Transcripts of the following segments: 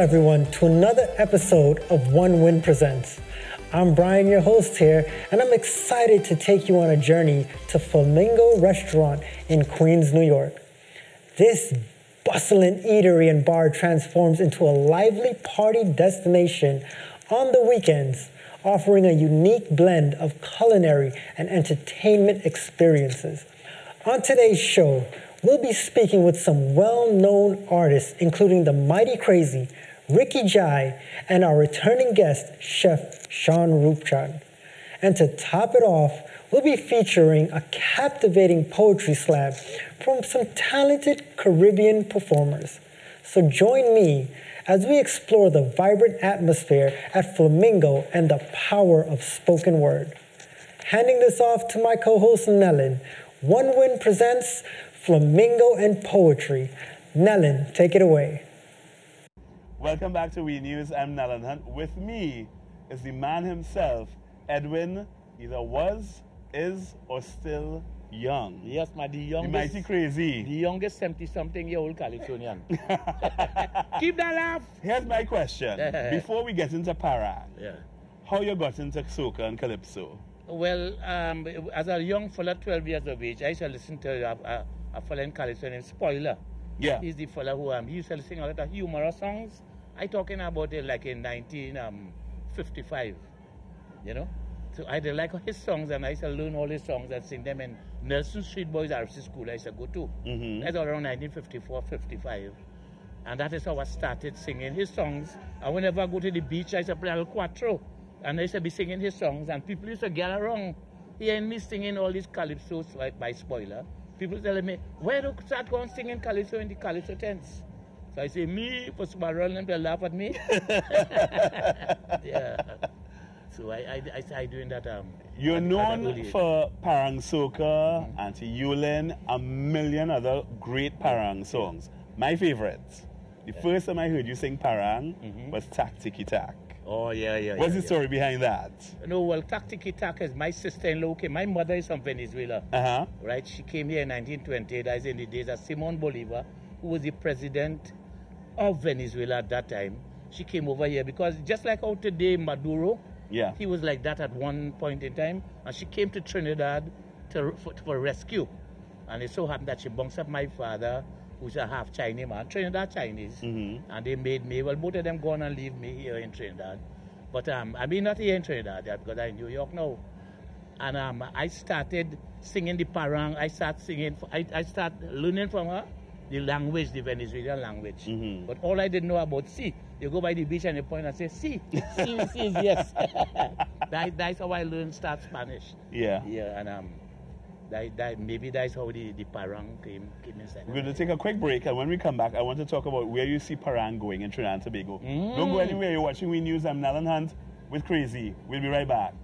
Everyone, to another episode of One Win Presents. I'm Brian, your host here, and I'm excited to take you on a journey to Flamingo Restaurant in Queens, New York. This bustling eatery and bar transforms into a lively party destination on the weekends, offering a unique blend of culinary and entertainment experiences. On today's show, we'll be speaking with some well known artists, including the Mighty Crazy, Ricky Jai, and our returning guest, Chef Sean Rupchand. And to top it off, we'll be featuring a captivating poetry slam from some talented Caribbean performers. So join me as we explore the vibrant atmosphere at Flamingo and the power of spoken word. Handing this off to my co host Nellen, One Win presents Flamingo and Poetry. Nellen, take it away. Welcome back to We News. I'm Nellen Hunt. With me is the man himself, Edwin, either was, is, or still young. Yes, my the The youngest, mighty crazy. the youngest seventy-something year old Calypsonian. Keep that laugh. Here's my question. Before we get into Parang, Yeah. how you got into soca and calypso? Well, um, as a young fella, 12 years of age, I used to listen to a, a, a fella in Calypso named Spoiler. Yeah. He's the fella who um, he used to sing a lot of humorous songs. I talking about it like in 1955, you know. So I like his songs, and I used to learn all his songs and sing them in Nelson Street Boys RC School. I used to go to. Mhm. That's around 1954, 55. And that is how I started singing his songs. And whenever I go to the beach, I used to play El Cuatro. And I used to be singing his songs. And people used to gather around hearing me singing all these calypsos by, by Spoiler. People telling me, where do you start going singing calypso in the calypso tents? So I say, me, for Smarol, and they laugh at me. yeah. So I, I, I started doing that. Um, You're at- at known age. for Parang Soca, Auntie Yulin, a million other great Parang songs. My favorites. The first time I heard you sing Parang was Tak Tiki Tak. Oh, yeah, yeah. What's yeah, the story behind that? No, well, Tactiki Tak is my sister-in-law. Okay, my mother is from Venezuela. Uh huh. right? She came here in 1928, That is in the days of Simon Bolivar, who was the president of Venezuela at that time. She came over here because just like out today, Maduro, Yeah. he was like that at one point in time, and she came to Trinidad to, for, for rescue. And it so happened that she bunks up my father, who's a half Chinese man, Trinidad Chinese, Mhm. and they made me, well, both of them gone and leave me here in Trinidad. But um, I mean, not here in Trinidad, because I'm in New York now. And um, I started singing the parang. I start singing. I, I start learning from her the language, the Venezuelan language. Mhm. But all I didn't know about see. You go by the beach and you point and say see, see, see is yes. that, that's how I learned start Spanish. Yeah. Yeah, and um, that, that maybe that's how the, the parang came came inside. We're going to take a quick break, and when we come back, I want to talk about where you see Parang going in Trinidad and Tobago. Mm. Don't go anywhere. You're watching We News. I'm Nalan Hunt with Crazy. We'll be right back.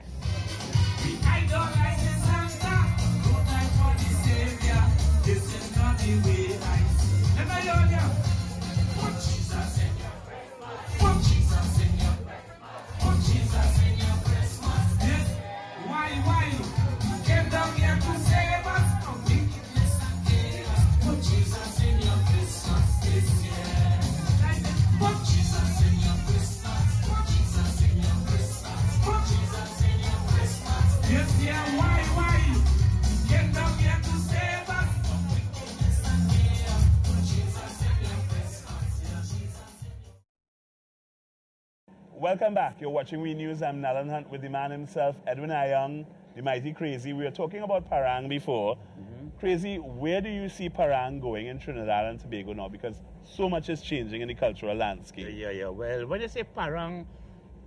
Welcome back. You're watching We News. I'm Nalan Hunt with the man himself, Edwin Ayong, the mighty Crazy. We were talking about Parang before. Mm-hmm. Crazy, where do you see Parang going in Trinidad and Tobago now? Because so much is changing in the cultural landscape. Yeah, yeah. Well, when you say parang,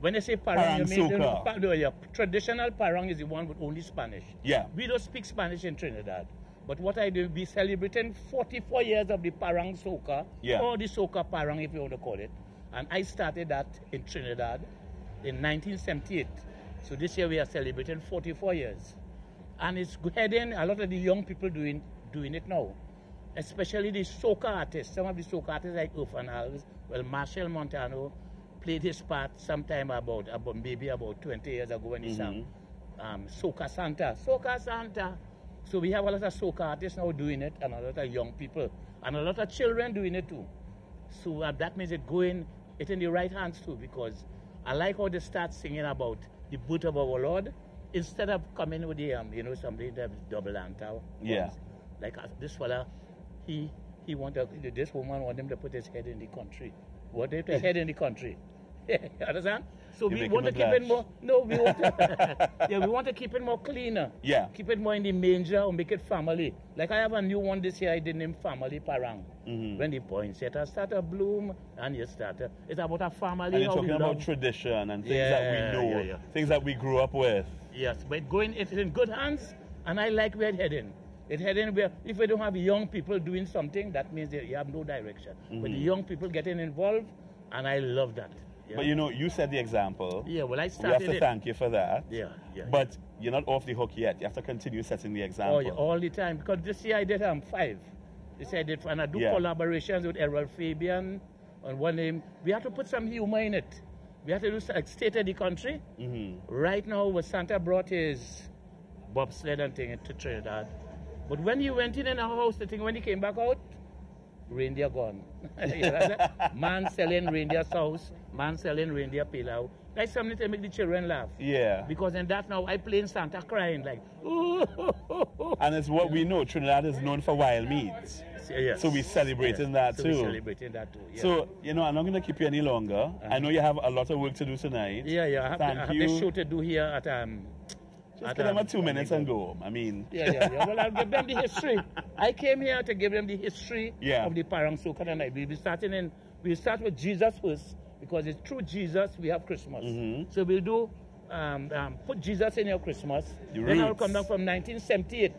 when you say parang, Parang you mean the, no, yeah, traditional parang is the one with only Spanish. Yeah. We don't speak Spanish in Trinidad. But what I do, we celebrating 44 years of the parang soca, Yeah. or the soca parang, if you want to call it. And I started that in Trinidad in 1978. So this year we are celebrating 44 years. And it's heading a lot of the young people doing doing it now. Especially the soca artists. Some of the soca artists like Irfan Alves, well Machel Montano played his part sometime about, about maybe about 20 years ago when he sang um, Soca Santa. Soca Santa. So we have a lot of soca artists now doing it and a lot of young people and a lot of children doing it too. So uh, that means it going it in the right hands too because I like how they start singing about the boot of our Lord instead of coming with the um, you know something that double antau. Yeah. Like uh, this fella, he he wanted this woman want him to put his head in the country. What him to head in the country. you understand? So You we want to keep it more. No, we want to. yeah, we want to keep it more cleaner. Yeah. Keep it more in the manger or make it family. Like I have a new one this year. I did name Family Parang. Mm-hmm. When the poinsettia start to bloom and you start to, it's about a family. And you're talking about tradition and things Yeah, that we know, yeah, yeah. things that we grew up with. Yes, but going it's in good hands, and I like where it's heading. It's heading where if we don't have young people doing something, that means you have no direction. But the young people getting involved, and I love that. Yeah. But you know, you set the example. yeah, well, I started. we have to it. thank you for that. Yeah, yeah. But you're not off the hook yet. You have to continue setting the example. Oh, yeah, all the time because this year I did um five. This year I did, and I do Yeah. collaborations with Errol Fabien on one name. We have to put some humor in it. We have to do like state of the country. Mm-hmm. Right now, what Santa brought his bobsled and thing to Trinidad. But when he went in in our house, the thing when he came back out, reindeer gone. You know man selling reindeer sauce, man selling reindeer pilau. That's something to make the children laugh. Yeah. Because in that now, I playing Santa crying like, ooh. And it's what we know. Trinidad is known for wild meats. Yes. So we celebrating that so too. we celebrating that too. Yeah. So, you know, I'm not going to keep you any longer. I know you have a lot of work to do tonight. yeah, yeah. I have, Thank I have you. this show to do here at um. Just give them a two minutes and go home. I mean, Yeah, yeah, yeah. Well, I'll give them the history. I came here to give them the history Yeah. of the Parang Soca tonight. We'll be starting in, we'll start with Jesus first because it's through Jesus we have Christmas. Mm-hmm. So we'll do, um, um, put Jesus in your Christmas. The then I'll come down from 1978,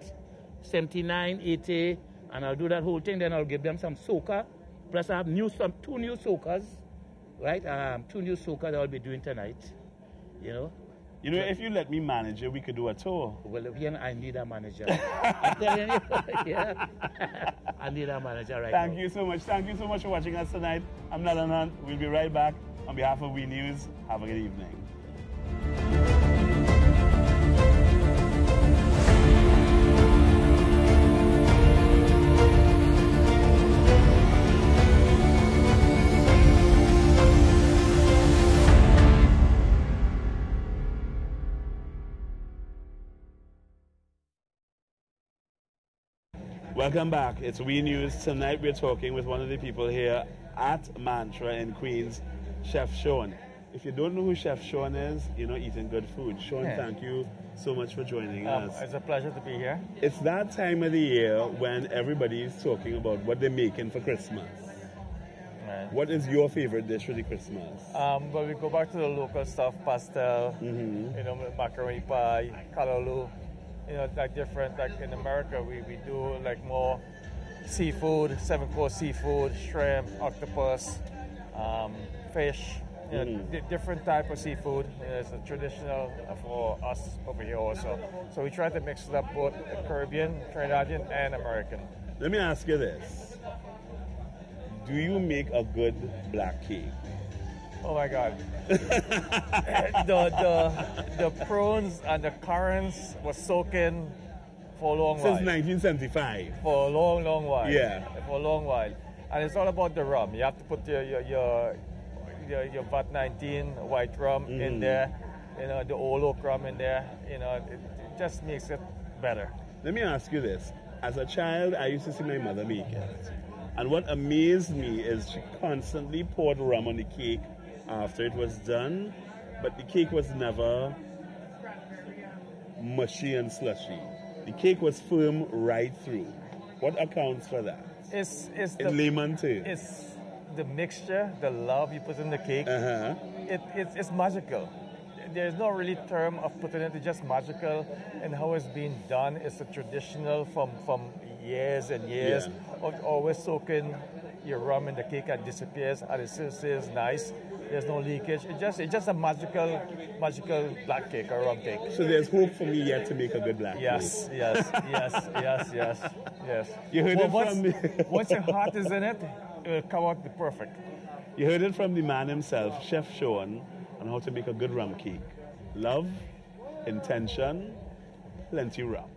79, 80, and I'll do that whole thing. Then I'll give them some soca. Plus I have new, some two new socas, right? Um, two new socas I'll be doing tonight, you know. You know, if you let me manage it, we could do a tour. Well, here I need a manager. I'm telling you, yeah. I need a manager right now. Thank now. you so much. Thank you so much for watching us tonight. I'm Nalan Hunt. We'll be right back. On behalf of We News, have a good evening. Welcome back. It's We News. Tonight we're talking with one of the people here at Mantra in Queens, Chef Sean. If you don't know who Chef Sean is, you're not eating good food. Sean, Yeah. thank you so much for joining Um, us. it's a pleasure to be here. It's that time of the year when everybody's talking about what they're making for Christmas. Right. What is your favorite dish for the Christmas? Um, but we go back to the local stuff, pastel, Mm-hmm. you know, macaroni pie, callaloo, you know, like different. Like in America, we, we do like more seafood, seven course seafood, shrimp, octopus, um, fish. You know, Mhm. di- different type of seafood. You know, it's a traditional for us over here also. So we try to mix it up both Caribbean, Trinidadian, and American. Let me ask you this. Do you make a good black cake? Oh my God. the, the, the prawns and the currants were soaking for a long Since while. 1975. For a long, long while. Yeah. For a long while. And it's all about the rum. You have to put your your your, your, your VAT 19 white rum in Mhm. there, you know, the old oak rum in there. You know, it, it just makes it better. Let me ask you this. As a child, I used to see my mother make it. And what amazed me is she constantly poured rum on the cake after it was done, but the cake was never mushy and slushy. The cake was firm right through. What accounts for that? It's, it's, In the, layman terms. it's the mixture, the love you put in the cake. Uh-huh. it, it's, it's magical. There's no really term of putting it, it's just magical and how it's being done. is a traditional from, from years and years Yeah. of always soaking your rum in the cake and disappears and it still stays nice. There's no leakage. It just it's just a magical magical black cake or rum cake. So there's hope for me yet to make a good black Yes, yes, yes, yes, yes, yes. You heard Well, it once, from me. once your heart is in it, it will come out the perfect. You heard it from the man himself, Chef Sean, on how to make a good rum cake. Love, intention, plenty rum.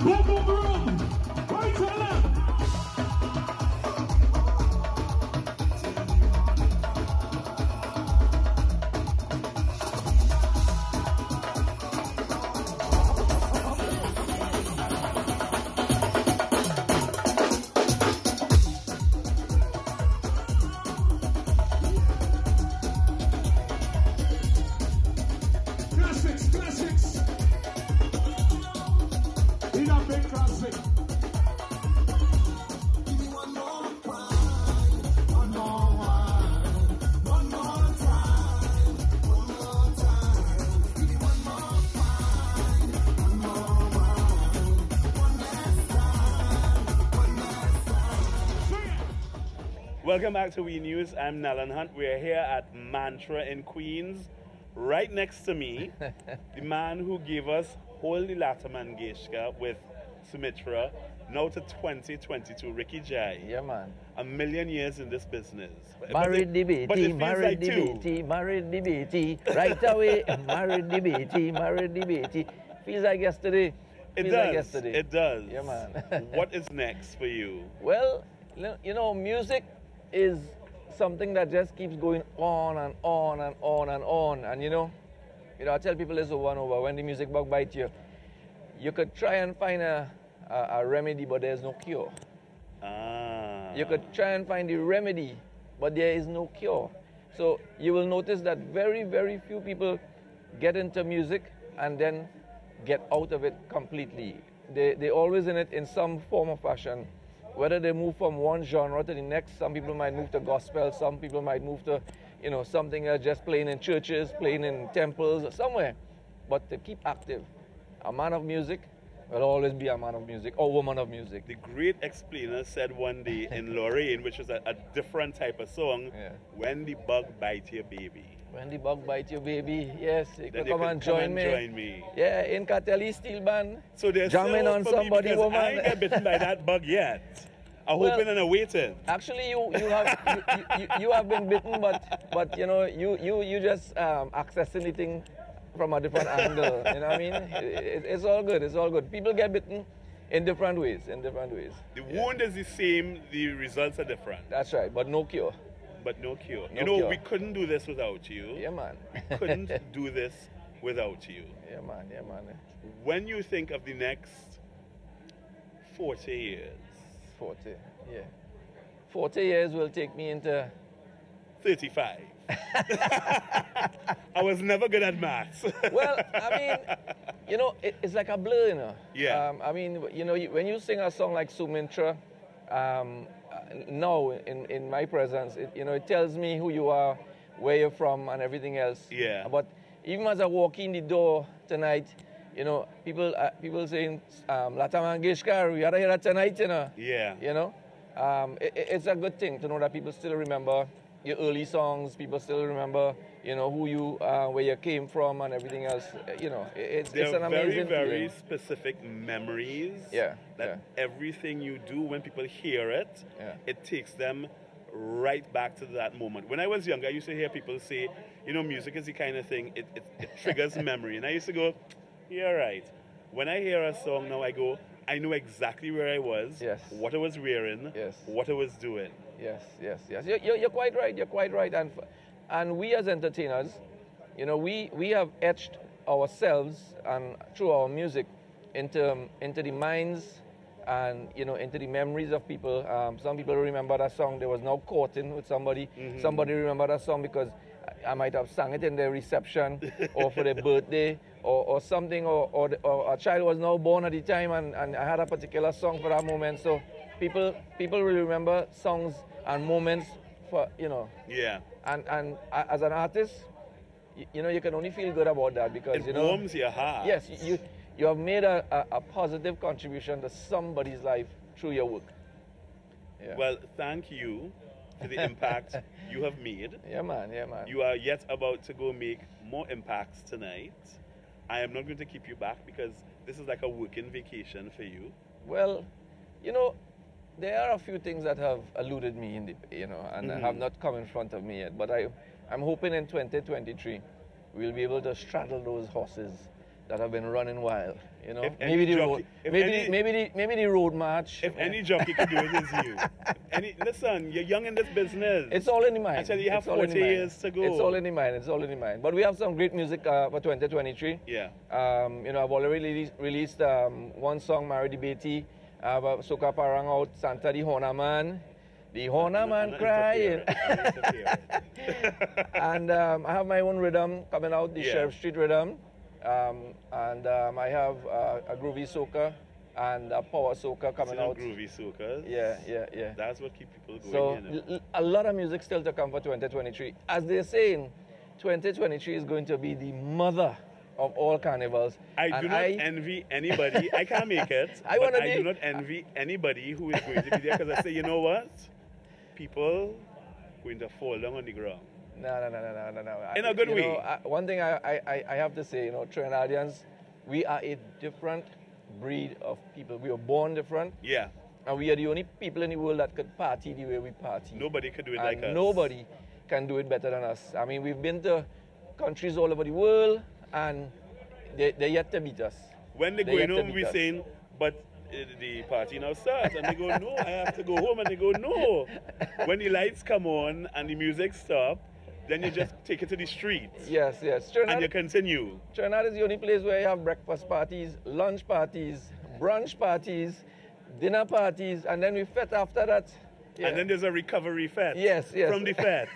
Boom, Welcome back to We News. I'm Nalan Hunt. We're here at Mantra in Queens. Right next to me, the man who gave us Holy Lata Mangeshkar with Sumintra, now to 2022, Ricky Jai. Yeah, man. A million years in this business. Married the it- but it married like the married the BT, right away, married the BT, married the BT. Feels like yesterday. It Feels does. like yesterday. It does. Yeah, man. what is next for you? Well, you know, music is something that just keeps going on and on and on and on. And you know, you know, I tell people this over and over. When the music bug bites you, you could try and find a, a, a remedy, but there's no cure. Ah. You could try and find the remedy, but there is no cure. So you will notice that very, very few people get into music and then get out of it completely. They, they're always in it in some form or fashion. Whether they move from one genre to the next, some people might move to gospel, some people might move to, you know, something else, just playing in churches, playing in temples, or somewhere. But to keep active, a man of music will always be a man of music or woman of music. The great explainer said one day in Lorraine, which is a, a different type of song, Yeah. when the bug bites your baby. When the bug bite your baby, yes, you can come can and come join me. join me. Yeah, in Catelli Steel Band. So there's jamming on hope for me somebody, woman. I ain't get bitten by that bug yet. I'm Well- hoping and I'm waiting. Actually, you you have you, you, you have been bitten, but but you know you you you just um, accessing the thing from a different angle. You know what I mean? It, it's all good. It's all good. People get bitten in different ways. In different ways. The wound is the same, the results are different, That's right, but no cure. But no cure. No you know, cure. we couldn't do this without you. Yeah, man. We couldn't do this without you. yeah, man. Yeah, man. When you think of the next 40 years, Forty. Yeah. Forty years will take me into 35. I was never good at maths. well, I mean, you know, it, it's like a blur, you know. Yeah. Um, I mean, you know, you, when you sing a song like Sumintra, um, now in, in my presence, it, you know, it tells me who you are, where you're from, and everything else. Yeah. But even as I walk in the door tonight, you know, people uh, people saying, um, Lata Mangeshkar, we gotta hear tonight, you know. Yeah. You know, um, it- it's a good thing to know that people still remember your early songs. People still remember, you know, who you, uh, where you came from, and everything else. You know, it, it's, There it's an are very, very feeling. specific memories Yeah, that everything you do, when people hear it, Yeah. it takes them right back to that moment. When I was younger, I used to hear people say, you know, music is the kind of thing, it, it, it triggers memory. And I used to go, yeah, right. When I hear a song now, I go, I know exactly where I was, Yes. what I was wearing, Yes. what I was doing. Yes, yes, yes. You're, you're, you're quite right. You're quite right. And and we as entertainers, you know, we we have etched ourselves and through our music into um, into the minds and you know into the memories of people. Um, some people remember that song. There was no courting with somebody. Somebody remember that song because I, I might have sung it in their reception or for their birthday. Or, or something, or, or, the- or a child was now born at the time, and, and I had a particular song for that moment. So people people will remember songs and moments for you know Yeah. And and as an artist you, you know you can only feel good about that because It you know warms your heart. yes you you have made a, a, a positive contribution to somebody's life through your work yeah. Well, thank you for the impact you have made. yeah man yeah man You are yet about to go make more impacts tonight. I am not going to keep you back because this is like a working vacation for you. Well, you know, there are a few things that have eluded me in the, you know, and have not come in front of me yet. But I, I'm hoping in 2023 we'll be able to straddle those horses that have been running wild. You know, maybe the jockey- road, maybe, any- the, maybe the, maybe the road march. If any jockey can do it, it's you. Any, listen, you're young in this business. It's all in the mind. Actually, you have It's all in the 40 years to go. It's all in the mind. It's all in the mind. But we have some great music uh, for 2023. Yeah. Um, you know, I've already released, released um, one song, Marry the Betty. I have Soca Parang out, Santa the Hona Man. The Hona I'm Man not crying. interfering. I'm not interfering. and um, I have my own rhythm coming out, the Yeah. Sheriff Street rhythm. Um, and um, I have uh, a groovy soca and a power soca coming out. groovy soca. Yeah, yeah, yeah. That's what keep people going. So you know. a lot of music still to come for 2023. As they're saying, 2023 is going to be the mother of all carnivals. I And do not envy anybody. I can't make it. I wanna I do not envy anybody who is going to be there because I say, you know what? People going to fall down on the ground. No, no, no, no, no, no, no. In a good you way. Know, I, one thing I, I, I- I have to say, you know, Trinidadians, we are a different breed of people. We were born different, Yeah. and we are the only people in the world that could party the way we party. Nobody could do it and like us. nobody can do it better than us. I mean, we've been to countries all over the world, and they, they're yet to beat us. When they They're go yet to home, we us. saying, but uh, the party now starts. And they go, no, I have to go home. And they go, no. When the lights come on and the music stop, then you just take it to the streets. Yes, yes. And you continue. Trinidad is the only place where you have breakfast parties, lunch parties, brunch parties, dinner parties, and then we fete after that. Yeah. And then there's a recovery fete. Yes, yes. From the fete.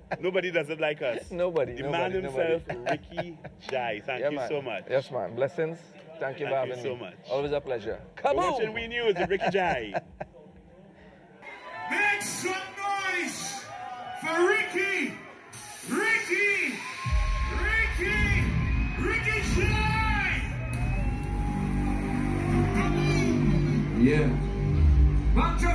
Nobody does it like us. Nobody, The nobody, man himself, nobody. Ricky Jai. Thank Yeah, you man. so much. Yes, man. Blessings. Thank you for Thank you having so me. much. Always a pleasure. We're Come watching on. We News with Ricky Jai. Make some noise for Ricky! Ricky! Ricky! Ricky Shine! Yeah. Mantra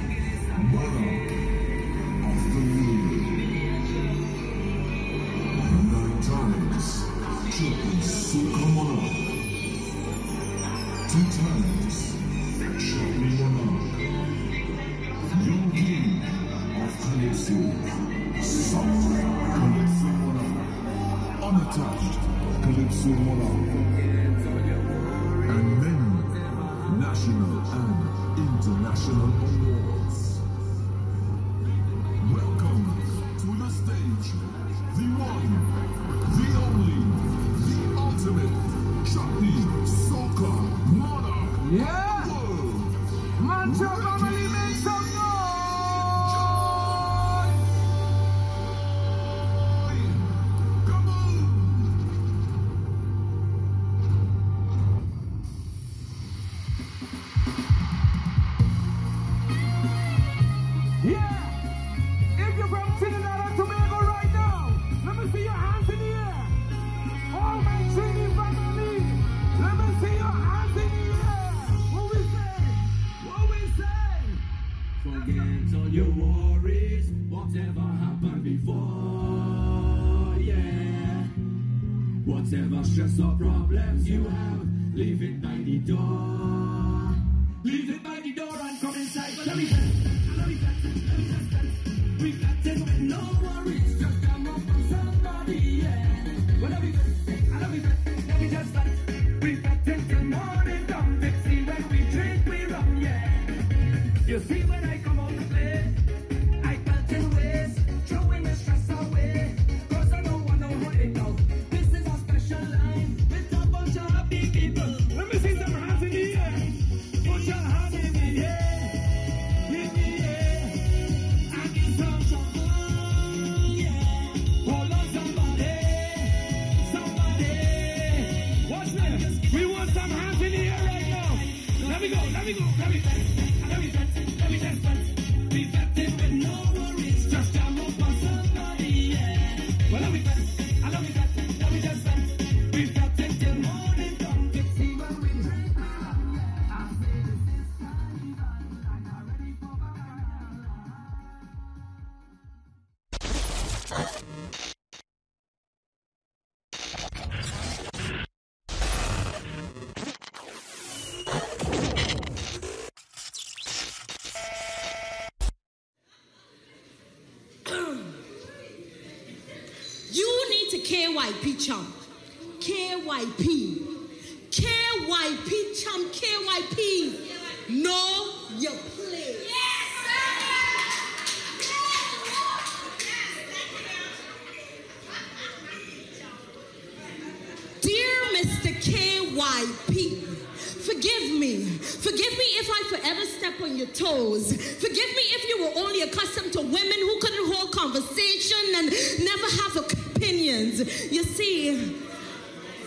national and international awards. Let me see your hands in the air. My let me see your hands in the air. What we say? What we say? Forget all your worries, whatever happened before, yeah. Whatever stress or problems you have, leave it by the door. Let me. Go, let me go, let me go, let me go, let me KYP chump. KYP. KYP chump. KYP. Know your place. Yes, Dear Mr. KYP. Forgive me. Forgive me if I forever step on your toes. Forgive me if you were only accustomed to women who couldn't hold conversation and never have opinions. You see,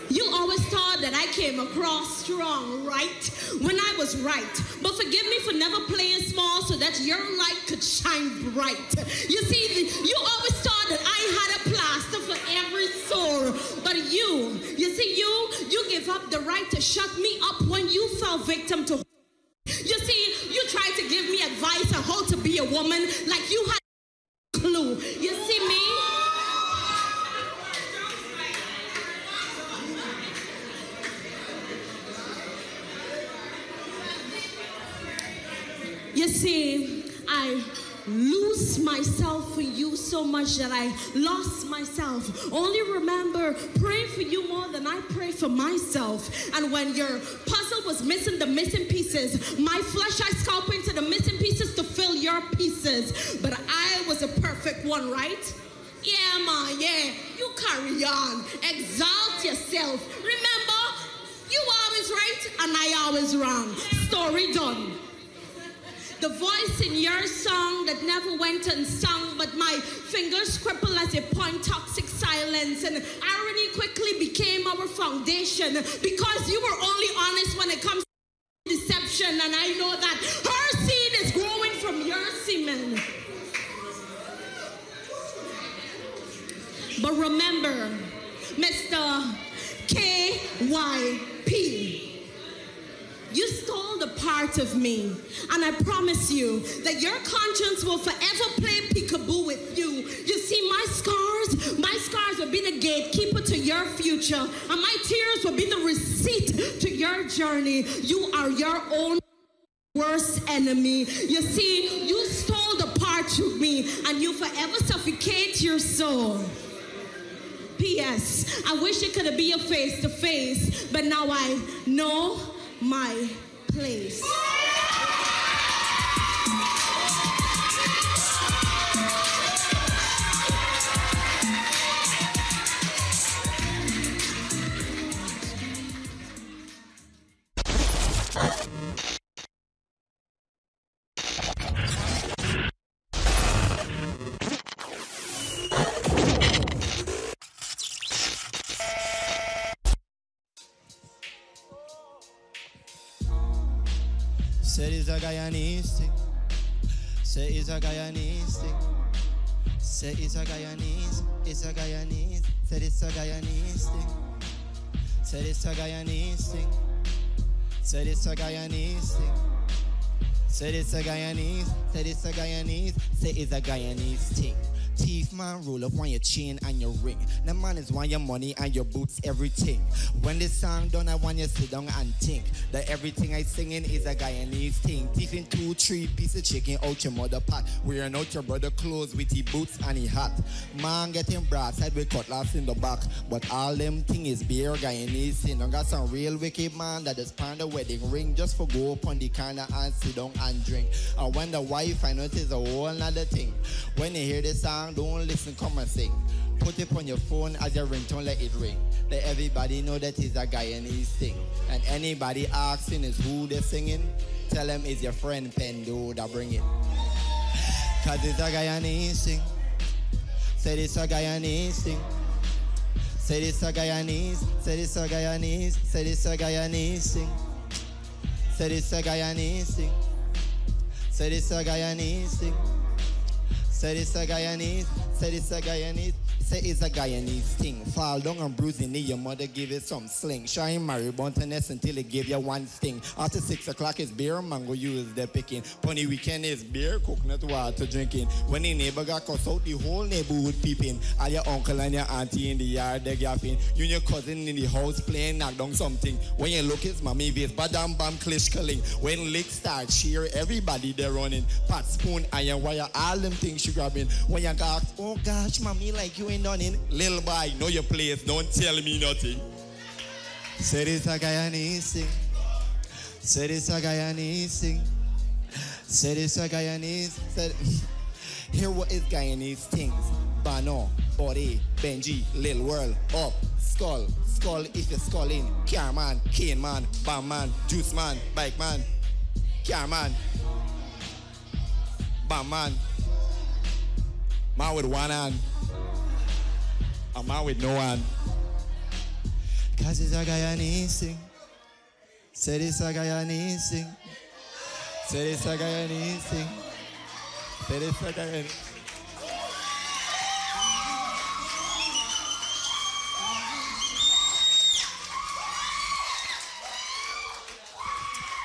you always thought that I came across strong, right? When I was right. But forgive me for never playing small so that your light could shine bright. You see, you always thought that I had a plaster for every sore. But you, you see, you, you give up the right to shut me up when you fell victim to. You see, you tried to give me advice on how to be a woman like you had a clue. You see me? See, I lose myself for you so much that I lost myself. Only remember praying for you more than I pray for myself. And when your puzzle was missing the missing pieces, my flesh I scalp into the missing pieces to fill your pieces. But I was a perfect one, right? Yeah, man, yeah. You carry on. Exalt yourself. Remember, you always right and I always wrong. Story done the voice in your song that never went unsung, but my fingers crippled as it point toxic silence. And irony quickly became our foundation because you were only honest when it comes to deception. And I know that her seed is growing from your semen. But remember, Mr. KYP. Part of me. And I promise you that your conscience will forever play peekaboo with you. You see, my scars, my scars will be the gatekeeper to your future. And my tears will be the receipt to your journey. You are your own worst enemy. You see, you stole the part of me and you forever suffocate your soul. P.S. I wish it could be a face to face, but now I know my place. It's a Guyanese. Say it's a Guyanese. Say it's a Guyanese. It's a Guyanese. Said it's a Guyanese. Said it's a Guyanese. Said it's a Guyanese. Said it's a Guyanese. Said it's a Guyanese. Say it's a Guyanese. Man roll up on your chain and your ring. The man is want your money and your boots, everything. When this song done, I want you to sit down and think that everything I singing is a Guyanese thing. Teeth in two, three piece of chicken out your mother pot. Wearing out your brother clothes with the boots and the hat. Man getting broadside with cutlass in the back. But all them thing is beer Guyanese thing. I got some real wicked man that just pawn the wedding ring just for go up on the corner and sit down and drink. And when the wife I is a whole nother thing. When you hear the song, don't listen, come and sing. Put it on your phone as your ringtone, let it ring. Let everybody know that it's a guy and Guyanese thing. And anybody asking is who they're singing, tell them it's your friend Pendo that bring it. Cause it's a Guyanese thing. Said it's a Guyanese thing. Said it's a Guyanese. Said it's a Guyanese. Said it's a Guyanese thing. Said it's a Guyanese thing. Said it's a Guyanese thing. Said it's a Guyanese. Said it's a Guyanese. Say it's a Guyanese thing. Fall down and bruise your knee, your mother give it some sling. Shine Mary Bontaness until it give you one sting. After six o'clock it's beer, mango use the picking. Pony weekend is beer, coconut water drinking. When the neighbor got cussed out, the whole neighborhood peeping. All your uncle and your auntie in the yard, they gapping. You and your cousin in the house playing knock down something. When you look, it's mommy face, badam bam clish killing. When lick start cheer, everybody they running. Pot spoon, iron wire, all them things she grabbing. When you got, oh gosh, mommy, like you ain't done in. Little boy, know your place, don't tell me nothing. Said it's a Guyanese thing. Said it's a Guyanese. Said it's Guyanese. Here what is Guyanese things. Bano, Body, Benji, Lil World, Up, Skull, Skull if you're sculling, Car Man, Cane Man, Bam Man, Juice Man, Bike Man, Car Man, Bam Man, Man with one hand, a man with no one. Cause it's a Guyanese thing. Said it's a Guyanese thing. Said it's a Guyanese thing. Said it's a Guyanese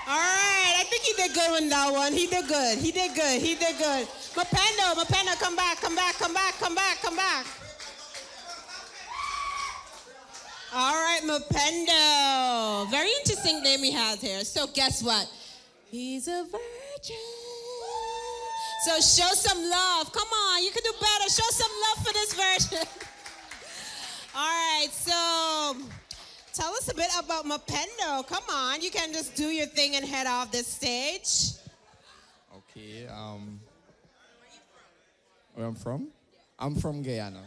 All right, I think he did good on that one. He did good. He did good. He did good. Mapendo, Mapendo, come back, come back, come back, come back, come back. All right, Mapendo. Very interesting name he has here. So guess what? He's a virgin. So show some love. Come on, you can do better. Show some love for this virgin. All right, so tell us a bit about Mapendo. Come on, you can just do your thing and head off this stage. Okay, um, where I'm from? I'm from Guyana.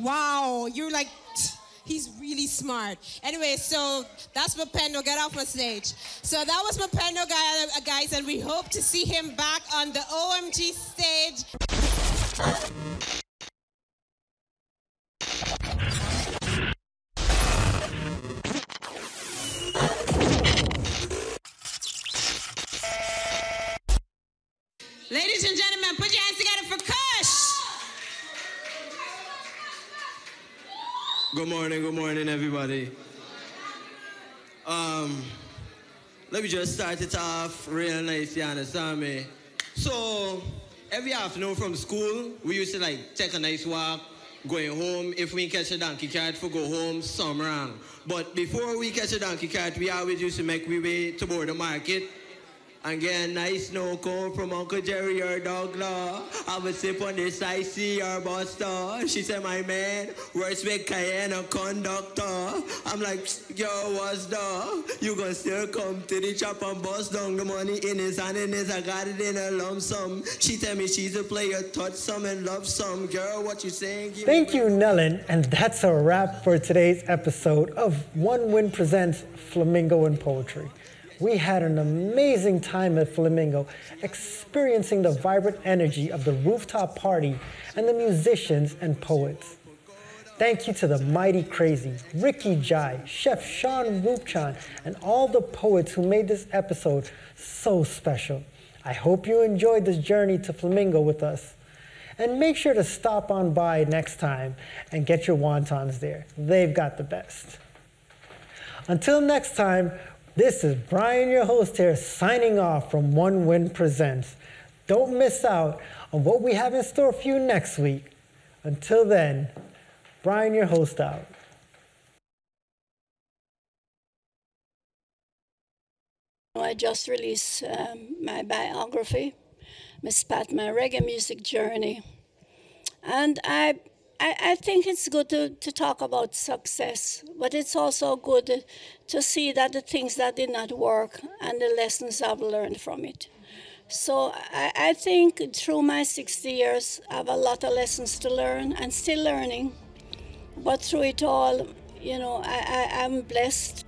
Wow, you're like, he's really smart. Anyway, so that's Mapendo. Get off my stage. So that was Mapendo, uh, guys, and we hope to see him back on the OMG stage. Morning, good morning, everybody. Um, let me just start it off real nice, you understand me? So, every afternoon from school, we used to like take a nice walk, going home. If we catch a donkey cart, for go home, some wrong. But before we catch a donkey cart, we always used to make we way to Bourda market and get a nice snow cone from Uncle Jerry or Douglas. Have a sip on this IC or Buster. She said, my man, works with Cayenne or conductor. I'm like, yo, what's the? You gonna still come to the chop and bust down the money in his hand and his, I got it in a lump sum. She tell me she's a player, touch some and love some. Girl, what you saying? Give Thank you, Nellen. And that's a wrap for today's episode of One Win Presents Flamingo and Poetry. We had an amazing time at Flamingo, experiencing the vibrant energy of the rooftop party and the musicians and poets. Thank you to the Mighty Crazy, Ricky Jai, Chef Sean Rupchan, and all the poets who made this episode so special. I hope you enjoyed this journey to Flamingo with us. And make sure to stop on by next time and get your wontons there. They've got the best. Until next time, this is Brian, your host here, signing off from One Win Presents. Don't miss out on what we have in store for you next week. Until then, Brian, your host, out. I just released um, my biography, Miss Pat, my reggae music journey. And I, I, I think it's good to, to talk about success, but it's also good to see that the things that did not work and the lessons I've learned from it. So I, I think through my 60 years, I have a lot of lessons to learn and still learning. But through it all, you know, I, I, I'm blessed